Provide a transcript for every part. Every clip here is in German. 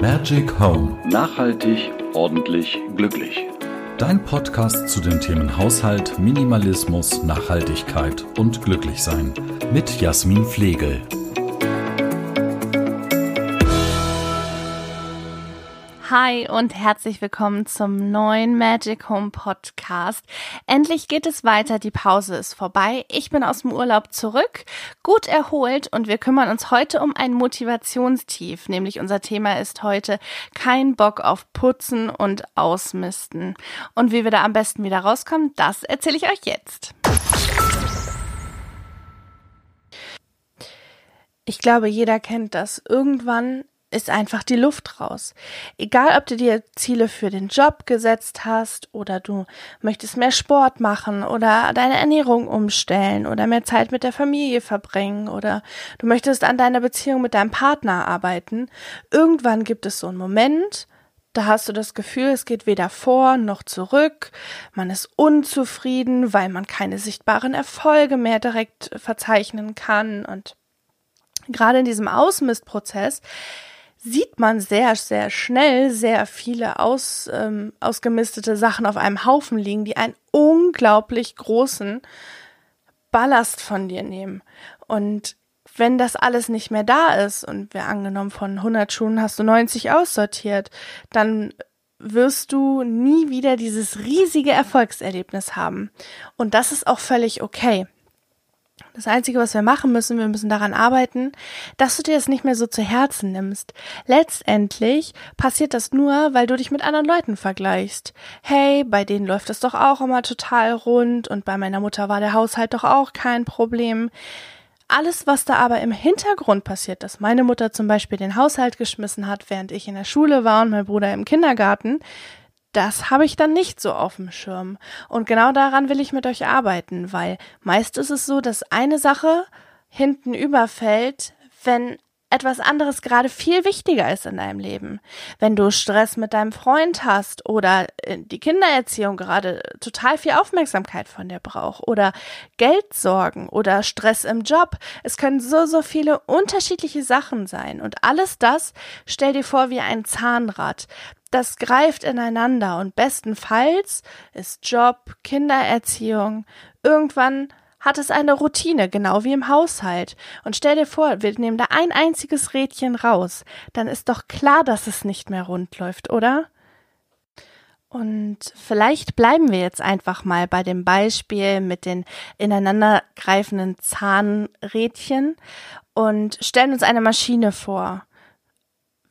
Magic Home. Nachhaltig, ordentlich, glücklich. Dein Podcast zu den Themen Haushalt, Minimalismus, Nachhaltigkeit und Glücklichsein. Mit Jasmin Flegel. Hi und herzlich willkommen zum neuen Magic Home Podcast. Endlich geht es weiter, die Pause ist vorbei. Ich bin aus dem Urlaub zurück, gut erholt und wir kümmern uns heute um ein Motivationstief, nämlich unser Thema ist heute kein Bock auf Putzen und Ausmisten. Und wie wir da am besten wieder rauskommen, das erzähle ich euch jetzt. Ich glaube, jeder kennt das. Irgendwann ist einfach die Luft raus. Egal, ob du dir Ziele für den Job gesetzt hast oder du möchtest mehr Sport machen oder deine Ernährung umstellen oder mehr Zeit mit der Familie verbringen oder du möchtest an deiner Beziehung mit deinem Partner arbeiten. Irgendwann gibt es so einen Moment, da hast du das Gefühl, es geht weder vor noch zurück. Man ist unzufrieden, weil man keine sichtbaren Erfolge mehr direkt verzeichnen kann und gerade in diesem Ausmistprozess sieht man sehr, sehr schnell sehr viele aus, ähm, ausgemistete Sachen auf einem Haufen liegen, die einen unglaublich großen Ballast von dir nehmen. Und wenn das alles nicht mehr da ist und wir angenommen von 100 Schuhen hast du 90 aussortiert, dann wirst du nie wieder dieses riesige Erfolgserlebnis haben. Und das ist auch völlig okay. Das Einzige, was wir machen müssen, wir müssen daran arbeiten, dass du dir das nicht mehr so zu Herzen nimmst. Letztendlich passiert das nur, weil du dich mit anderen Leuten vergleichst. Hey, bei denen läuft es doch auch immer total rund und bei meiner Mutter war der Haushalt doch auch kein Problem. Alles, was da aber im Hintergrund passiert, dass meine Mutter zum Beispiel den Haushalt geschmissen hat, während ich in der Schule war und mein Bruder im Kindergarten, das habe ich dann nicht so auf dem Schirm. Und genau daran will ich mit euch arbeiten, weil meist ist es so, dass eine Sache hinten überfällt, wenn etwas anderes gerade viel wichtiger ist in deinem Leben. Wenn du Stress mit deinem Freund hast oder äh, die Kindererziehung gerade total viel Aufmerksamkeit von dir braucht oder Geldsorgen oder Stress im Job. Es können so, so viele unterschiedliche Sachen sein. Und alles das stell dir vor wie ein Zahnrad das greift ineinander und bestenfalls ist Job, Kindererziehung, irgendwann hat es eine Routine, genau wie im Haushalt. Und stell dir vor, wir nehmen da ein einziges Rädchen raus, dann ist doch klar, dass es nicht mehr rund läuft, oder? Und vielleicht bleiben wir jetzt einfach mal bei dem Beispiel mit den ineinandergreifenden Zahnrädchen und stellen uns eine Maschine vor.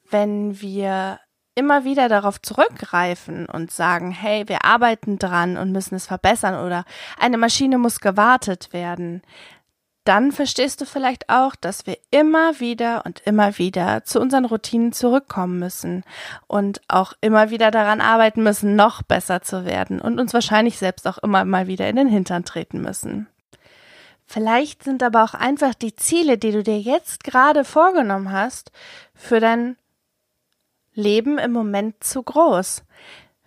Wenn wir immer wieder darauf zurückgreifen und sagen, hey, wir arbeiten dran und müssen es verbessern oder eine Maschine muss gewartet werden, dann verstehst du vielleicht auch, dass wir immer wieder und immer wieder zu unseren Routinen zurückkommen müssen und auch immer wieder daran arbeiten müssen, noch besser zu werden und uns wahrscheinlich selbst auch immer mal wieder in den Hintern treten müssen. Vielleicht sind aber auch einfach die Ziele, die du dir jetzt gerade vorgenommen hast, für dein Leben im Moment zu groß.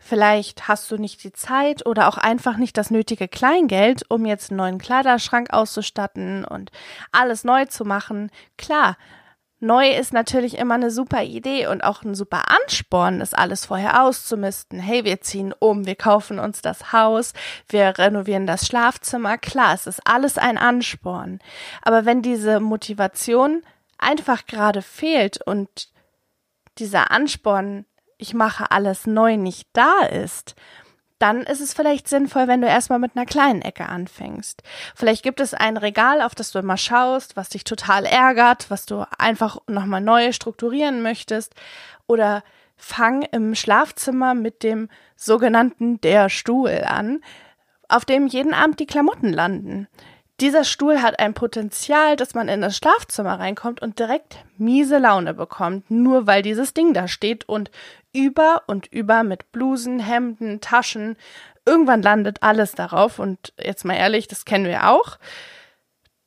Vielleicht hast du nicht die Zeit oder auch einfach nicht das nötige Kleingeld, um jetzt einen neuen Kleiderschrank auszustatten und alles neu zu machen. Klar, neu ist natürlich immer eine super Idee und auch ein super Ansporn, das alles vorher auszumisten. Hey, wir ziehen um, wir kaufen uns das Haus, wir renovieren das Schlafzimmer. Klar, es ist alles ein Ansporn. Aber wenn diese Motivation einfach gerade fehlt und dieser Ansporn, ich mache alles neu, nicht da ist, dann ist es vielleicht sinnvoll, wenn du erstmal mit einer kleinen Ecke anfängst. Vielleicht gibt es ein Regal, auf das du immer schaust, was dich total ärgert, was du einfach nochmal neu strukturieren möchtest. Oder fang im Schlafzimmer mit dem sogenannten der Stuhl an, auf dem jeden Abend die Klamotten landen dieser Stuhl hat ein Potenzial, dass man in das Schlafzimmer reinkommt und direkt miese Laune bekommt, nur weil dieses Ding da steht und über und über mit Blusen, Hemden, Taschen. Irgendwann landet alles darauf und jetzt mal ehrlich, das kennen wir auch.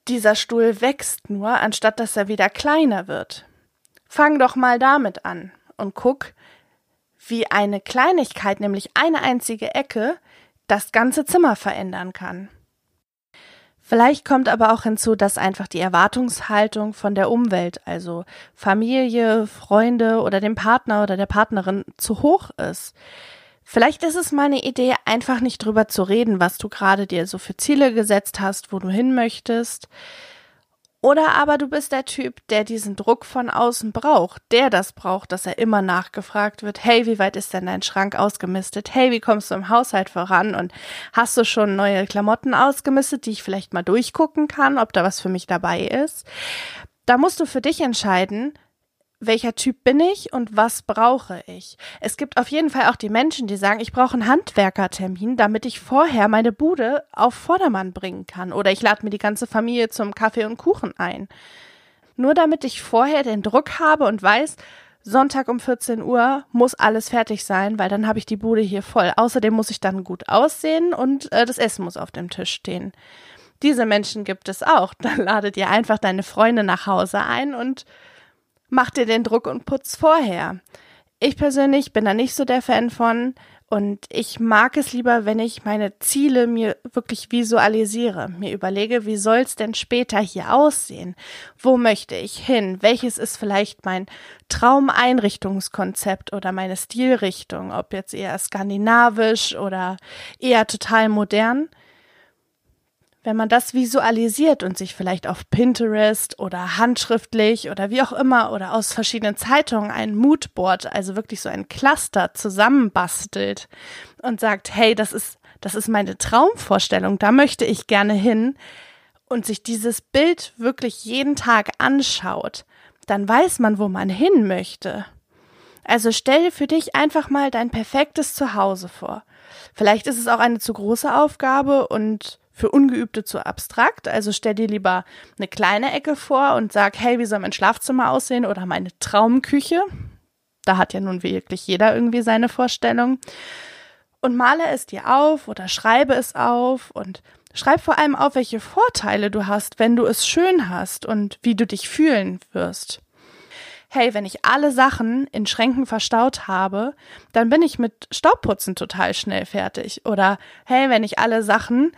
Dieser Stuhl wächst nur, anstatt dass er wieder kleiner wird. Fang doch mal damit an und guck, wie eine Kleinigkeit, nämlich eine einzige Ecke, das ganze Zimmer verändern kann. Vielleicht kommt aber auch hinzu, dass einfach die Erwartungshaltung von der Umwelt, also Familie, Freunde oder dem Partner oder der Partnerin zu hoch ist. Vielleicht ist es meine Idee, einfach nicht drüber zu reden, was du gerade dir so für Ziele gesetzt hast, wo du hin möchtest. Oder aber du bist der Typ, der diesen Druck von außen braucht, der das braucht, dass er immer nachgefragt wird, hey, wie weit ist denn dein Schrank ausgemistet? Hey, wie kommst du im Haushalt voran? Und hast du schon neue Klamotten ausgemistet, die ich vielleicht mal durchgucken kann, ob da was für mich dabei ist? Da musst du für dich entscheiden, welcher Typ bin ich und was brauche ich. Es gibt auf jeden Fall auch die Menschen, die sagen, ich brauche einen Handwerkertermin, damit ich vorher meine Bude auf Vordermann bringen kann. Oder ich lade mir die ganze Familie zum Kaffee und Kuchen ein. Nur damit ich vorher den Druck habe und weiß, Sonntag um 14 Uhr muss alles fertig sein, weil dann habe ich die Bude hier voll. Außerdem muss ich dann gut aussehen und äh, das Essen muss auf dem Tisch stehen. Diese Menschen gibt es auch. Dann ladet ihr einfach deine Freunde nach Hause ein und mach dir den Druck und Putz vorher. Ich persönlich bin da nicht so der Fan von und ich mag es lieber, wenn ich meine Ziele mir wirklich visualisiere, mir überlege, wie soll es denn später hier aussehen? Wo möchte ich hin? Welches ist vielleicht mein Traumeinrichtungskonzept oder meine Stilrichtung, ob jetzt eher skandinavisch oder eher total modern? Wenn man das visualisiert und sich vielleicht auf Pinterest oder handschriftlich oder wie auch immer oder aus verschiedenen Zeitungen ein Moodboard, also wirklich so ein Cluster zusammenbastelt und sagt, hey, das ist, das ist meine Traumvorstellung, da möchte ich gerne hin und sich dieses Bild wirklich jeden Tag anschaut, dann weiß man, wo man hin möchte. Also stell für dich einfach mal dein perfektes Zuhause vor. Vielleicht ist es auch eine zu große Aufgabe und für Ungeübte zu abstrakt. Also stell dir lieber eine kleine Ecke vor und sag, hey, wie soll mein Schlafzimmer aussehen oder meine Traumküche? Da hat ja nun wirklich jeder irgendwie seine Vorstellung. Und male es dir auf oder schreibe es auf und schreib vor allem auf, welche Vorteile du hast, wenn du es schön hast und wie du dich fühlen wirst. Hey, wenn ich alle Sachen in Schränken verstaut habe, dann bin ich mit Staubputzen total schnell fertig. Oder hey, wenn ich alle Sachen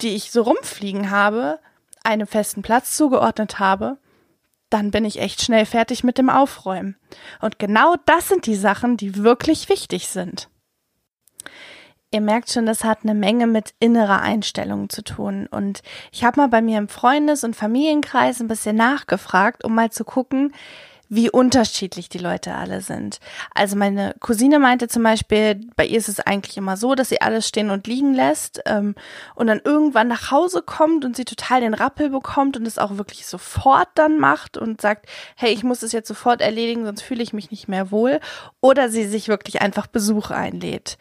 die ich so rumfliegen habe, einem festen Platz zugeordnet habe, dann bin ich echt schnell fertig mit dem Aufräumen. Und genau das sind die Sachen, die wirklich wichtig sind. Ihr merkt schon, das hat eine Menge mit innerer Einstellung zu tun. Und ich habe mal bei mir im Freundes- und Familienkreis ein bisschen nachgefragt, um mal zu gucken, wie unterschiedlich die Leute alle sind. Also meine Cousine meinte zum Beispiel, bei ihr ist es eigentlich immer so, dass sie alles stehen und liegen lässt ähm, und dann irgendwann nach Hause kommt und sie total den Rappel bekommt und es auch wirklich sofort dann macht und sagt, hey, ich muss es jetzt sofort erledigen, sonst fühle ich mich nicht mehr wohl. Oder sie sich wirklich einfach Besuch einlädt.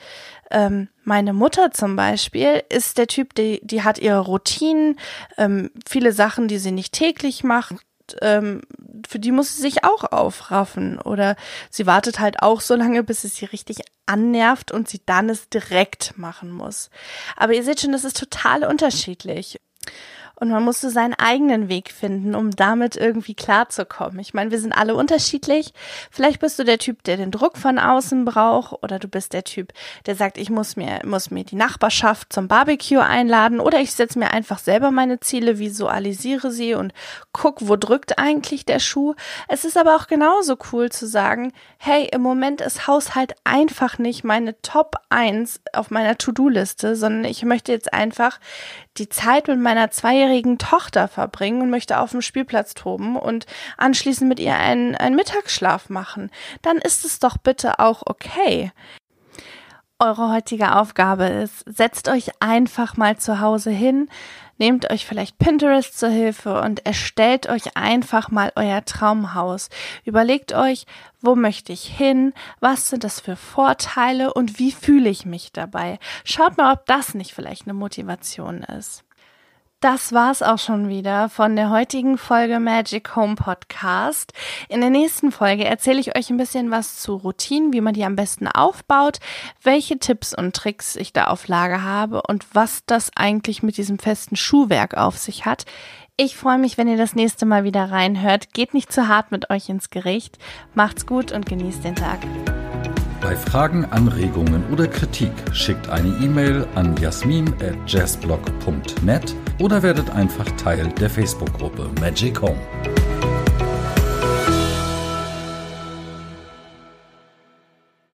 Ähm, meine Mutter zum Beispiel ist der Typ, die, die hat ihre Routinen, ähm, viele Sachen, die sie nicht täglich macht, ähm, für die muss sie sich auch aufraffen. Oder sie wartet halt auch so lange, bis es sie richtig annervt und sie dann es direkt machen muss. Aber ihr seht schon, das ist total unterschiedlich und man musste seinen eigenen Weg finden, um damit irgendwie klarzukommen. Ich meine, wir sind alle unterschiedlich. Vielleicht bist du der Typ, der den Druck von außen braucht oder du bist der Typ, der sagt, ich muss mir, muss mir die Nachbarschaft zum Barbecue einladen oder ich setze mir einfach selber meine Ziele, visualisiere sie und guck, wo drückt eigentlich der Schuh. Es ist aber auch genauso cool zu sagen, hey, im Moment ist Haushalt einfach nicht meine Top 1 auf meiner To-Do-Liste, sondern ich möchte jetzt einfach die Zeit mit meiner zweijährigen Tochter verbringen und möchte auf dem Spielplatz toben und anschließend mit ihr einen, einen Mittagsschlaf machen, dann ist es doch bitte auch okay. Eure heutige Aufgabe ist, setzt euch einfach mal zu Hause hin, Nehmt euch vielleicht Pinterest zur Hilfe und erstellt euch einfach mal euer Traumhaus. Überlegt euch, wo möchte ich hin? Was sind das für Vorteile und wie fühle ich mich dabei? Schaut mal, ob das nicht vielleicht eine Motivation ist. Das war's auch schon wieder von der heutigen Folge Magic Home Podcast. In der nächsten Folge erzähle ich euch ein bisschen was zu Routinen, wie man die am besten aufbaut, welche Tipps und Tricks ich da auf Lage habe und was das eigentlich mit diesem festen Schuhwerk auf sich hat. Ich freue mich, wenn ihr das nächste Mal wieder reinhört. Geht nicht zu hart mit euch ins Gericht. Macht's gut und genießt den Tag. Bei Fragen, Anregungen oder Kritik schickt eine E-Mail an jasmin at jazzblog.net oder werdet einfach Teil der Facebook-Gruppe Magic Home.